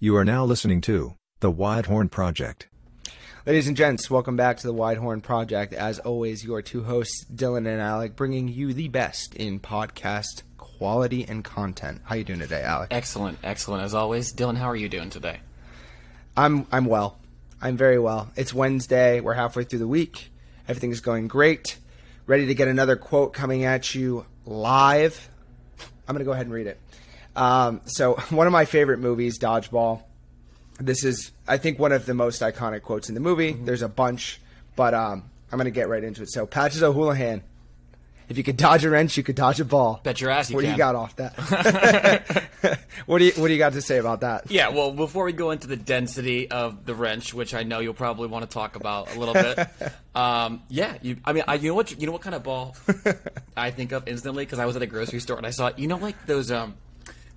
You are now listening to The Wide Horn Project. Ladies and gents, welcome back to the Wide Horn Project. As always, your two hosts, Dylan and Alec, bringing you the best in podcast quality and content. How you doing today, Alec? Excellent, excellent as always. Dylan, how are you doing today? I'm I'm well. I'm very well. It's Wednesday. We're halfway through the week. Everything is going great. Ready to get another quote coming at you live. I'm going to go ahead and read it. Um, so, one of my favorite movies, Dodgeball. This is, I think, one of the most iconic quotes in the movie. Mm-hmm. There's a bunch, but um, I'm going to get right into it. So, Patches O'Houlihan. If you could dodge a wrench, you could dodge a ball. Bet your ass you what do can. you got off that? what do you What do you got to say about that? Yeah, well, before we go into the density of the wrench, which I know you'll probably want to talk about a little bit, um, yeah, you, I mean, I, you know what, you know what kind of ball I think of instantly because I was at a grocery store and I saw, you know, like those, um,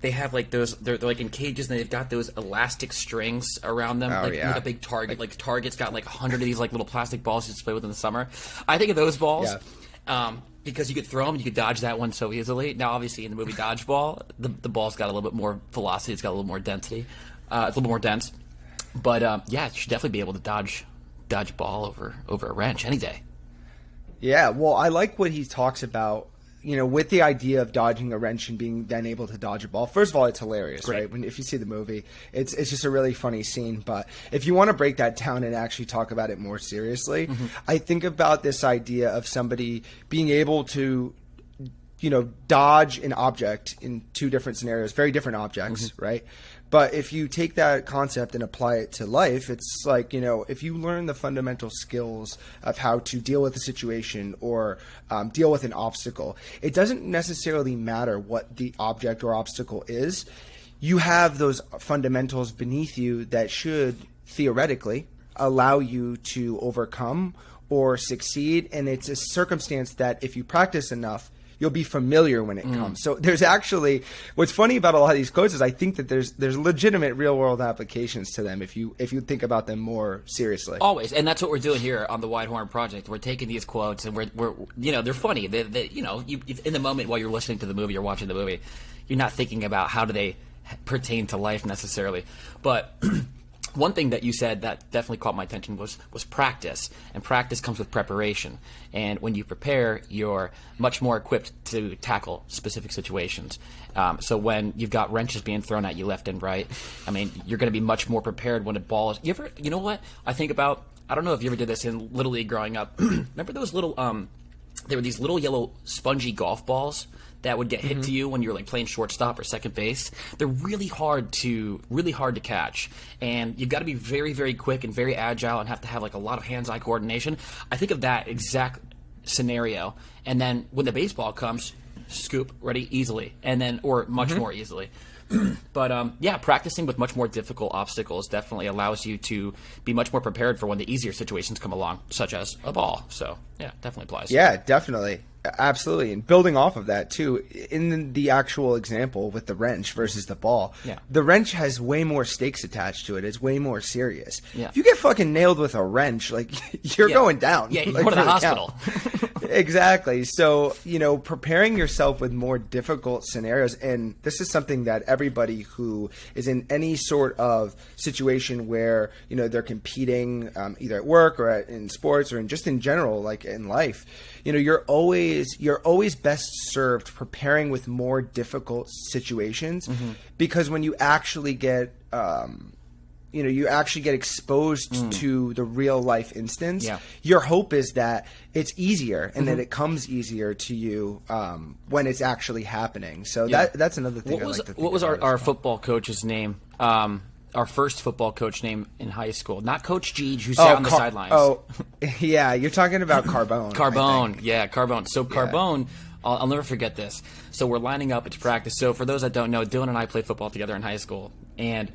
they have like those, they're, they're like in cages and they've got those elastic strings around them, Oh, like, yeah. like a big Target, like Target's got like a hundred of these like little plastic balls you just play with in the summer. I think of those balls. Yeah. Um, because you could throw them, you could dodge that one so easily. Now, obviously, in the movie Dodgeball, the, the ball's got a little bit more velocity. It's got a little more density. Uh, it's a little more dense. But um, yeah, you should definitely be able to dodge dodge ball over over a wrench any day. Yeah, well, I like what he talks about. You know, with the idea of dodging a wrench and being then able to dodge a ball. First of all, it's hilarious, Great. right? When if you see the movie, it's it's just a really funny scene. But if you want to break that down and actually talk about it more seriously, mm-hmm. I think about this idea of somebody being able to you know, dodge an object in two different scenarios, very different objects, mm-hmm. right? But if you take that concept and apply it to life, it's like, you know, if you learn the fundamental skills of how to deal with a situation or um, deal with an obstacle, it doesn't necessarily matter what the object or obstacle is. You have those fundamentals beneath you that should theoretically allow you to overcome or succeed. And it's a circumstance that if you practice enough, you'll be familiar when it Mm. comes. So there's actually what's funny about a lot of these quotes is I think that there's there's legitimate real world applications to them if you if you think about them more seriously. Always, and that's what we're doing here on the Wide Horn Project. We're taking these quotes, and we're, we're you know, they're funny. They, they, you know, you, in the moment while you're listening to the movie, you're watching the movie, you're not thinking about how do they pertain to life necessarily. But one thing that you said that definitely caught my attention was was practice, and practice comes with preparation. And when you prepare, you're much more equipped to tackle specific situations. Um, so when you've got wrenches being thrown at you left and right, I mean, you're going to be much more prepared when a ball is. You ever, you know what? I think about. I don't know if you ever did this in little league growing up. Remember those little um, there were these little yellow spongy golf balls that would get hit to you when you're like playing shortstop or second base. They're really hard to really hard to catch, and you've got to be very very quick and very agile and have to have like a lot of hands-eye coordination. I think of that exact scenario, and then when the baseball comes, scoop ready easily, and then or much more easily. but um, yeah, practicing with much more difficult obstacles definitely allows you to be much more prepared for when the easier situations come along, such as a ball. So yeah, definitely applies. Yeah, definitely. Absolutely. And building off of that too, in the actual example with the wrench versus the ball, Yeah. the wrench has way more stakes attached to it. It's way more serious. Yeah. If you get fucking nailed with a wrench, like you're Yeah. going down. Yeah, you like, go to the hospital. exactly. So, you know, preparing yourself with more difficult scenarios, and this is something that everybody who is in any sort of situation where, you know, they're competing um, either at work or at, in sports or in just in general, like in life, you know, you're always you're always best served preparing with more difficult situations because when you actually get um, you know you actually get exposed to the real life instance Yeah. your hope is that it's easier and that it comes easier to you um, when it's actually happening so Yeah. that that's another thing What I was like to think what was our, our well. football coach's name? Um, our first football coach name in high school, not Coach Gege, who sat on the Car- sidelines. oh yeah you're talking about carbone Carbone, yeah, Carbone. So Carbone, I'll, I'll never forget this. So we're lining up to practice. So for those that don't know, Dylan and I played football together in high school, and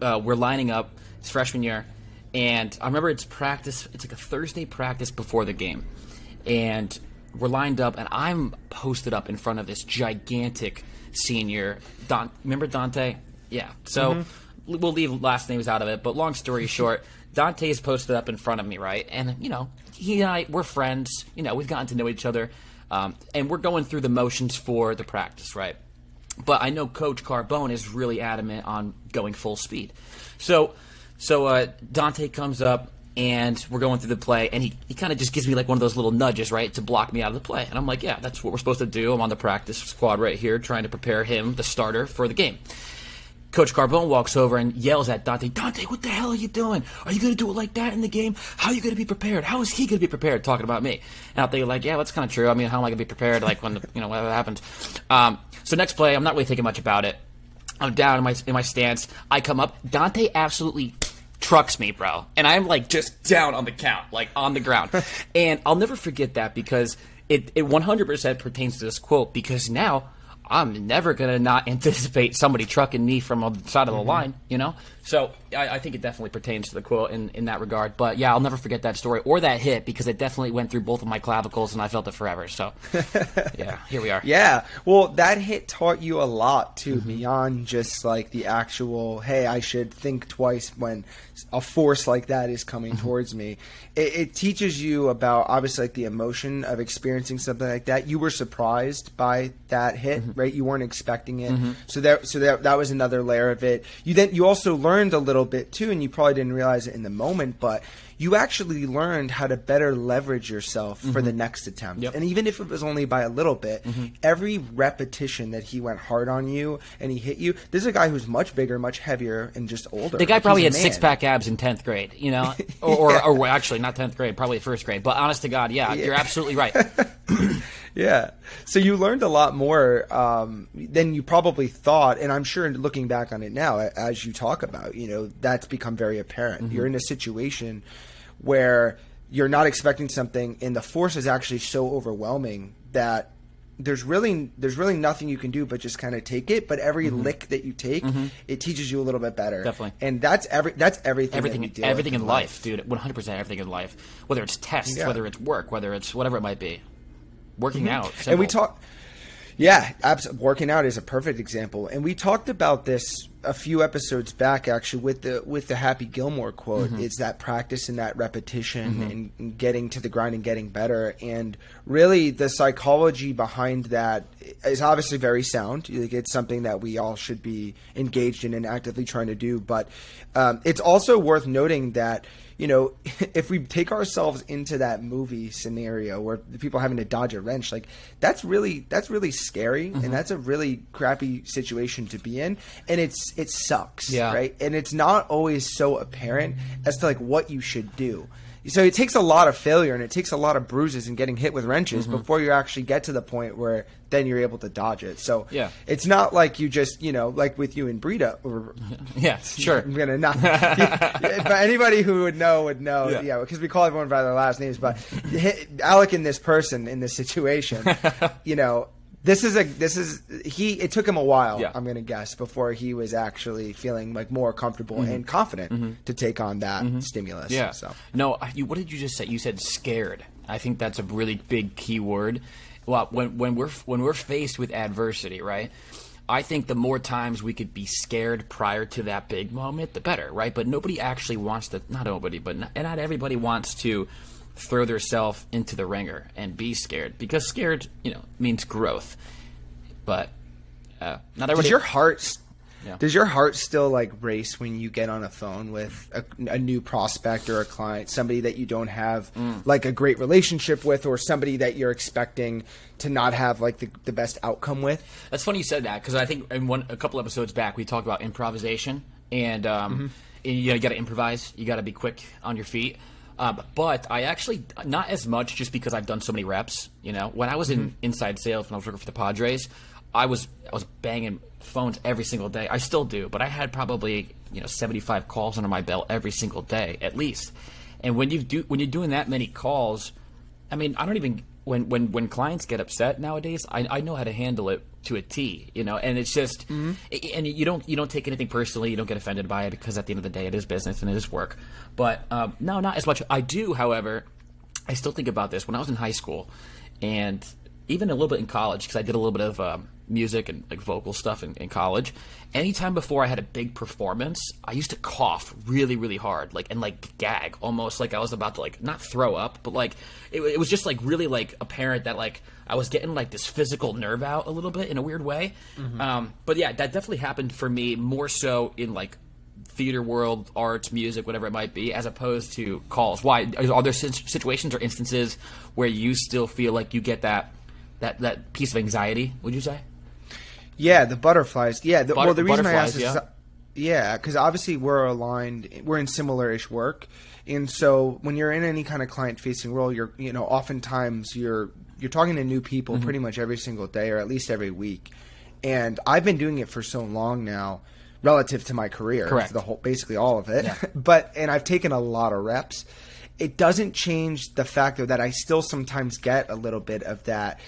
uh, we're lining up. It's freshman year, and I remember it's practice. It's like a Thursday practice before the game, and we're lined up, and I'm posted up in front of this gigantic senior. Don, remember Dante? Yeah. So we'll leave last names out of it. But long story short, Dante is posted up in front of me, right? And you know, he and I we're friends. You know, we've gotten to know each other, um, and we're going through the motions for the practice, right? But I know Coach Carbone is really adamant on going full speed. So, so uh, Dante comes up and we're going through the play, and he, he kind of just gives me like one of those little nudges, right, to block me out of the play. And I'm like, yeah, that's what we're supposed to do. I'm on the practice squad right here, trying to prepare him, the starter, for the game. Coach Carbone walks over and yells at Dante, Dante, what the hell are you doing? Are you going to do it like that in the game? How are you going to be prepared? How is he going to be prepared? Talking about me. And I'm thinking, like, yeah, that's kind of true. I mean, how am I going to be prepared, like, when, the, you know, whatever happens? Um, so next play, I'm not really thinking much about it. I'm down in my, in my stance. I come up. Dante absolutely trucks me, bro. And I'm, like, just down on the count, like, on the ground. and I'll never forget that because it, it 100% pertains to this quote because now – I'm never gonna not anticipate somebody trucking me from the side of the mm-hmm. line, you know. So I, I, think it definitely pertains to the quote in, in that regard. But yeah, I'll never forget that story or that hit because it definitely went through both of my clavicles and I felt it forever. So yeah, here we are. Yeah, well, that hit taught you a lot too, mm-hmm. beyond just like the actual. Hey, I should think twice when a force like that is coming mm-hmm. towards me. It, it teaches you about obviously like the emotion of experiencing something like that. You were surprised by that hit, mm-hmm. right? You weren't expecting it, mm-hmm. so that so that that was another layer of it. You then you also learned a little bit too, and you probably didn't realize it in the moment, but you actually learned how to better leverage yourself mm-hmm. for the next attempt. Yep. And even if it was only by a little bit, mm-hmm. every repetition that he went hard on you and he hit you, this is a guy who's much bigger, much heavier, and just older. The guy probably had six pack abs in 10th grade, you know? Or, yeah. or, or, actually, not 10th grade, probably first grade. But honest to God, yeah, yeah. you're absolutely right. yeah. So you learned a lot more um, than you probably thought, and I'm sure looking back on it now, as you talk about, you know, that's become very apparent. Mm-hmm. You're in a situation where you're not expecting something and the force is actually so overwhelming that there's really there's really nothing you can do but just kind of take it. But every mm-hmm. lick that you take, mm-hmm. it teaches you a little bit better. Definitely, and that's every that's everything. Everything, everything in life, life, dude. One hundred percent everything in life. Whether it's tests, yeah. whether it's work, whether it's whatever it might be. Working mm-hmm. out, simple. and we talk. Yeah, abs- working out is a perfect example, and we talked about this a few episodes back actually with the with the Happy Gilmore quote. Mm-hmm. It's that practice and that repetition mm-hmm. and, and getting to the grind and getting better, and really the psychology behind that is obviously very sound. Like it's something that we all should be engaged in and actively trying to do, but um, it's also worth noting that you know, if we take ourselves into that movie scenario where the people having to dodge a wrench, like that's really that's really scary mm-hmm. and that's a really crappy situation to be in, and it's it sucks, yeah. right? And it's not always so apparent as to like what you should do. So it takes a lot of failure and it takes a lot of bruises and getting hit with wrenches mm-hmm. before you actually get to the point where then you're able to dodge it. So yeah. it's not like you just, you know, like with you and Brita. Or, yeah, sure. I'm going to not. but anybody who would know would know. Yeah, because yeah, we call everyone by their last names. But Alec and this person in this situation, you know, this is a this is he. It took him a while. Yeah. I'm gonna guess before he was actually feeling like more comfortable mm-hmm. and confident mm-hmm. to take on that mm-hmm. stimulus. Yeah. So no, you, what did you just say? You said scared. I think that's a really big key word. Well, when when we're when we're faced with adversity, right? I think the more times we could be scared prior to that big moment, the better, right? But nobody actually wants to. Not nobody, but not, not everybody wants to throw themselves into the ringer and be scared because scared, you know, means growth. But uh, not everybody. Does your heart? Yeah. Does your heart still like race when you get on a phone with a, a new prospect or a client, somebody that you don't have mm. like a great relationship with, or somebody that you're expecting to not have like the, the best outcome with? That's funny you said that because I think in one a couple episodes back we talked about improvisation and, um, mm-hmm. and you, know, you got to improvise, you got to be quick on your feet. Um, but I actually not as much just because I've done so many reps. You know, when I was in mm-hmm. inside sales when I was working for the Padres, I was I was banging phones every single day. I still do, but I had probably you know 75 calls under my belt every single day at least. And when you do when you're doing that many calls, I mean, I don't even when when when clients get upset nowadays, I, I know how to handle it to a T, you know, and it's just, mm-hmm. and you don't you don't take anything personally, you don't get offended by it because at the end of the day, it is business and it is work. But um, no, not as much. I do, however, I still think about this when I was in high school, and even a little bit in college because I did a little bit of um, music and like vocal stuff in, in college. Anytime before I had a big performance, I used to cough really, really hard, like and like gag, almost like I was about to like not throw up, but like it, it was just like really like apparent that like I was getting like this physical nerve out a little bit in a weird way. Um, but yeah, that definitely happened for me more so in like theater world, arts, music, whatever it might be, as opposed to calls. Why are there situations or instances where you still feel like you get that that that piece of anxiety? Would you say? Yeah, the butterflies. Yeah, the, Butter- well, the reason I asked is, yeah, because obviously we're aligned, we're in similar-ish work, and so when you're in any kind of client-facing role, you're, you know, oftentimes you're you're talking to new people Mm-hmm. pretty much every single day or at least every week, and I've been doing it for so long now, relative to my career, Correct. the whole, basically all of it, Yeah. but and I've taken a lot of reps. It doesn't change the fact though that I still sometimes get a little bit of that.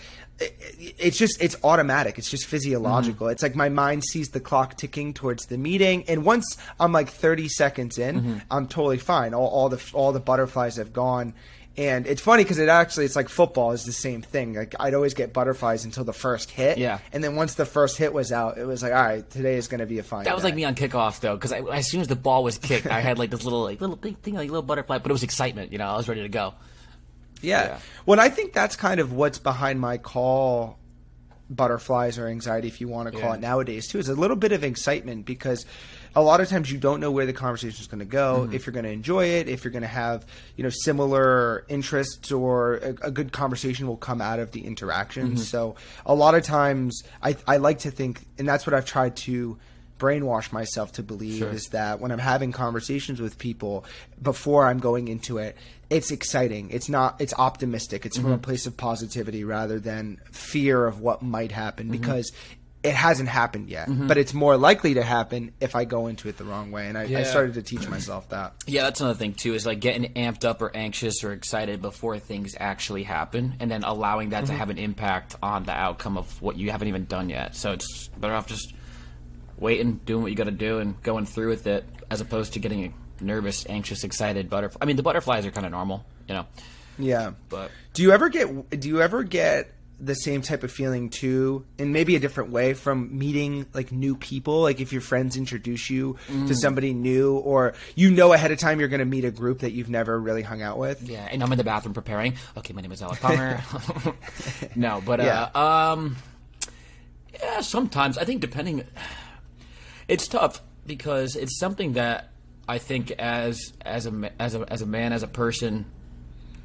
It- it- It's just it's automatic. It's just physiological. Mm-hmm. It's like my mind sees the clock ticking towards the meeting, and once I'm like 30 seconds in, mm-hmm. I'm totally fine. All, all the all the butterflies have gone, and it's funny because it actually it's like football is the same thing. Like I'd always get butterflies until the first hit, Yeah. and then once the first hit was out, it was like all right, today is going to be a fine. That was day. like me on kickoff though, because as soon as the ball was kicked, I had like this little like little thing, thing like a little butterfly, but it was excitement. You know, I was ready to go. Yeah. Yeah. Well, I think that's kind of what's behind my call butterflies or anxiety, if you want to call Yeah. it nowadays, too, is a little bit of excitement because a lot of times you don't know where the conversation is going to go, Mm-hmm. if you're going to enjoy it, if you're going to have, you know, similar interests or a, a good conversation will come out of the interaction. Mm-hmm. So a lot of times I, I like to think, and that's what I've tried to brainwash myself to believe Sure. is that when I'm having conversations with people before I'm going into it, it's exciting. It's not. It's optimistic. It's Mm-hmm. from a place of positivity rather than fear of what might happen Mm-hmm. because it hasn't happened yet. But it's more likely to happen if I go into it the wrong way. And I, I started to teach myself that. Yeah, that's another thing too. Is like getting amped up or anxious or excited before things actually happen, and then allowing that to have an impact on the outcome of what you haven't even done yet. So it's better off just waiting, doing what you got to do, and going through with it, as opposed to getting nervous, anxious, excited. Butterfly. I mean, the butterflies are kind of normal, you know. Yeah. But Do you ever get do you ever get the same type of feeling too in maybe a different way from meeting like new people like if your friends introduce you Mm. to somebody new or you know ahead of time you're going to meet a group that you've never really hung out with Yeah, and I'm in the bathroom preparing. Okay, my name is Alec Palmer. no, but uh, Yeah. um, yeah, sometimes I think depending, it's tough because it's something that I think as as a as a as a man as a person,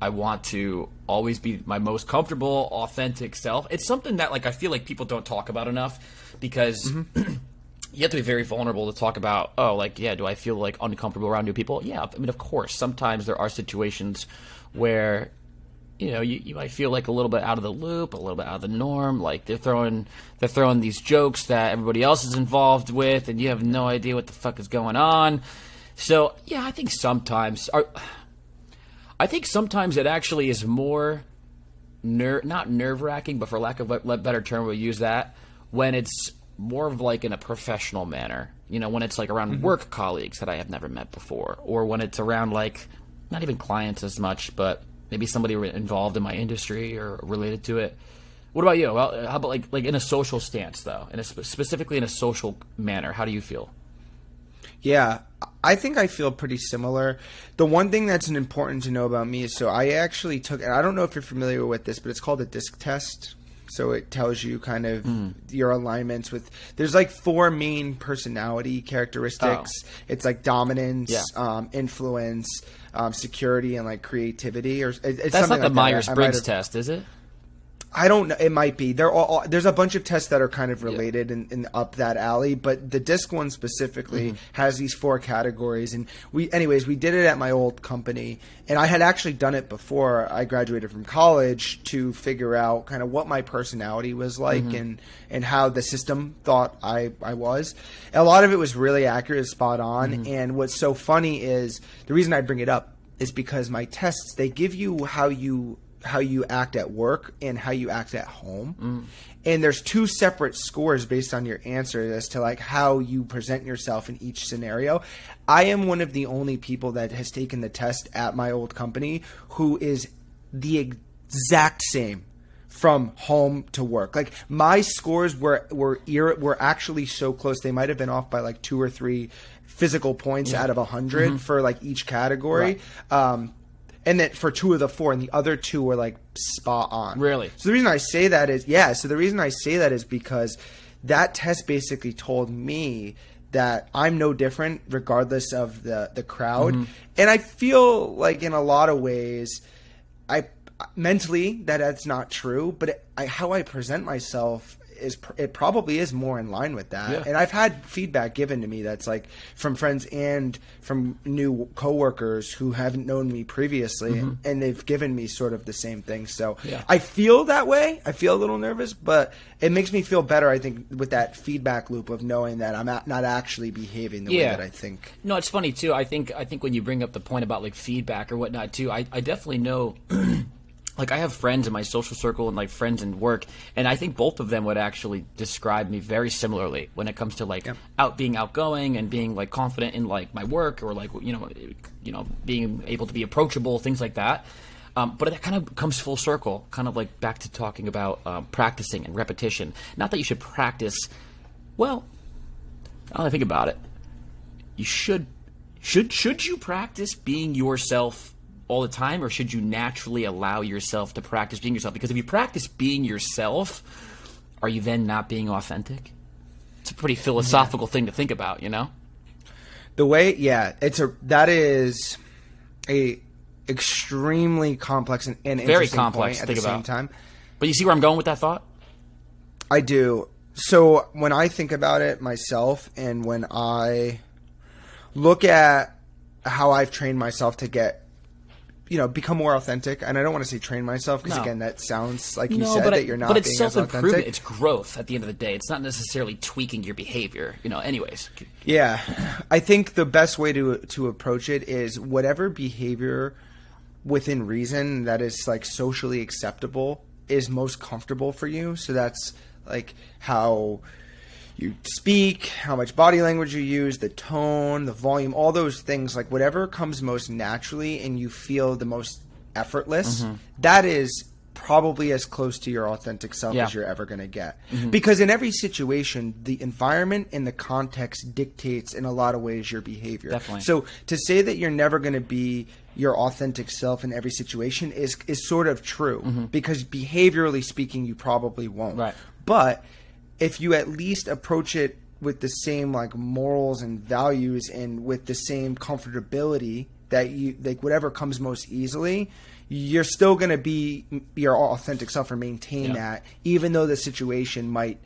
I want to always be my most comfortable, authentic self. It's something that like I feel like people don't talk about enough because. Mm-hmm. you have to be very vulnerable to talk about oh like yeah do i feel like uncomfortable around new people yeah i mean of course sometimes there are situations where you know you, you might feel like a little bit out of the loop a little bit out of the norm like they're throwing they're throwing these jokes that everybody else is involved with and you have no idea what the fuck is going on so yeah i think sometimes or, i think sometimes it actually is more ner- not nerve wracking, but for lack of a better term, we'll use that when it's more of like in a professional manner. You know, when it's like around mm-hmm. work colleagues that I have never met before, or when it's around like not even clients as much, but maybe somebody involved in my industry or related to it. What about you? Well, how about like like in a social stance though, in a spe- specifically in a social manner? How do you feel? Yeah, I think I feel pretty similar. The one thing that's important to know about me is so I actually took, and I don't know if you're familiar with this, but it's called a disc test. So it tells you kind of Hmm. your alignments with. There's like four main personality characteristics. It's like dominance, Yeah. um, influence, um, security, and like creativity. Or it- it's That's not the like. Myers Briggs test, is it? I don't know. It might be. There are there's a bunch of tests that are kind of related and, and up that alley, but the disc one specifically Mm-hmm. has these four categories. And we, anyways, we did it at my old company, and I had actually done it before I graduated from college to figure out kind of what my personality was like Mm-hmm. and and how the system thought I I was. A lot of it was really accurate, spot on. Mm-hmm. And what's so funny is the reason I bring it up is because my tests they give you how you how you act at work and how you act at home. And there's two separate scores based on your answers as to like how you present yourself in each scenario. I am one of the only people that has taken the test at my old company who is the exact same from home to work. Like my scores were were were actually so close. They might have been off by like two or three physical points out of a 100 for like each category. Um, and then for two of the four, and the other two were like spot on. Really? So the reason I say that is yeah. So the reason I say that is because that test basically told me that I'm no different regardless of the the crowd, mm-hmm. and I feel like in a lot of ways, I mentally that that's not true, but it, I, how I present myself is it probably is more in line with that. Yeah. And I've had feedback given to me that's like from friends and from new coworkers who haven't known me previously, and they've given me sort of the same thing. So Mm-hmm. Yeah. I feel that way. I feel a little nervous, but it makes me feel better. I think with that feedback loop of knowing that I'm not actually behaving the way that I think. No, it's funny too. I think I think when you bring up the point about like feedback or whatnot too, I, I definitely know. like I have friends in my social circle and like friends in work, and I think both of them would actually describe me very similarly when it comes to like out being outgoing and being like confident in like my work or like you know you know being able to be approachable, things like that. Um, but that kind of comes full circle, kind of like back to talking about um, practicing and repetition. Not that you should practice. Well, now that I think about it, you should should should you practice being yourself all the time or should you naturally allow yourself to practice being yourself because if you practice being yourself are you then not being authentic it's a pretty philosophical thing to think about you know The way, yeah, it's a that is a extremely complex and, and Very interesting complex at the same about. time. but you see where i'm going with that thought I do. So when I think about it myself, and when I look at how I've trained myself to get, you know, become more authentic, and I don't want to say train myself because No. again, that sounds like you no said that I- you're not but it's being self-improvement authentic. it's growth at the end of the day it's not necessarily tweaking your behavior you know anyways Yeah, I think the best way to to approach it is whatever behavior within reason that is like socially acceptable is most comfortable for you. So that's like how you speak, how much body language you use, the tone, the volume, all those things. Like whatever comes most naturally and you feel the most effortless. Mm-hmm. that is probably as close to your authentic self Yeah. as you're ever going to get. Mm-hmm. Because in every situation, the environment and the context dictates in a lot of ways your behavior. Definitely. So to say that you're never going to be your authentic self in every situation is is sort of true mm-hmm. because behaviorally speaking you probably won't. Right. But if you at least approach it with the same like morals and values and with the same comfortability that you like whatever comes most easily you're still going to be your authentic self or maintain Yeah. that even though the situation might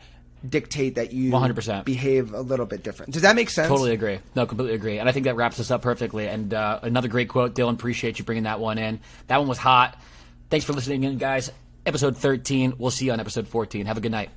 dictate that you 100%. behave a little bit different does that make sense Totally agree. No, completely agree. And I think that wraps us up perfectly. And uh, another great quote, Dylan. Appreciate you bringing that one in. That one was hot. Thanks for listening in, guys. Episode 13. We'll see you on episode 14. Have a good night.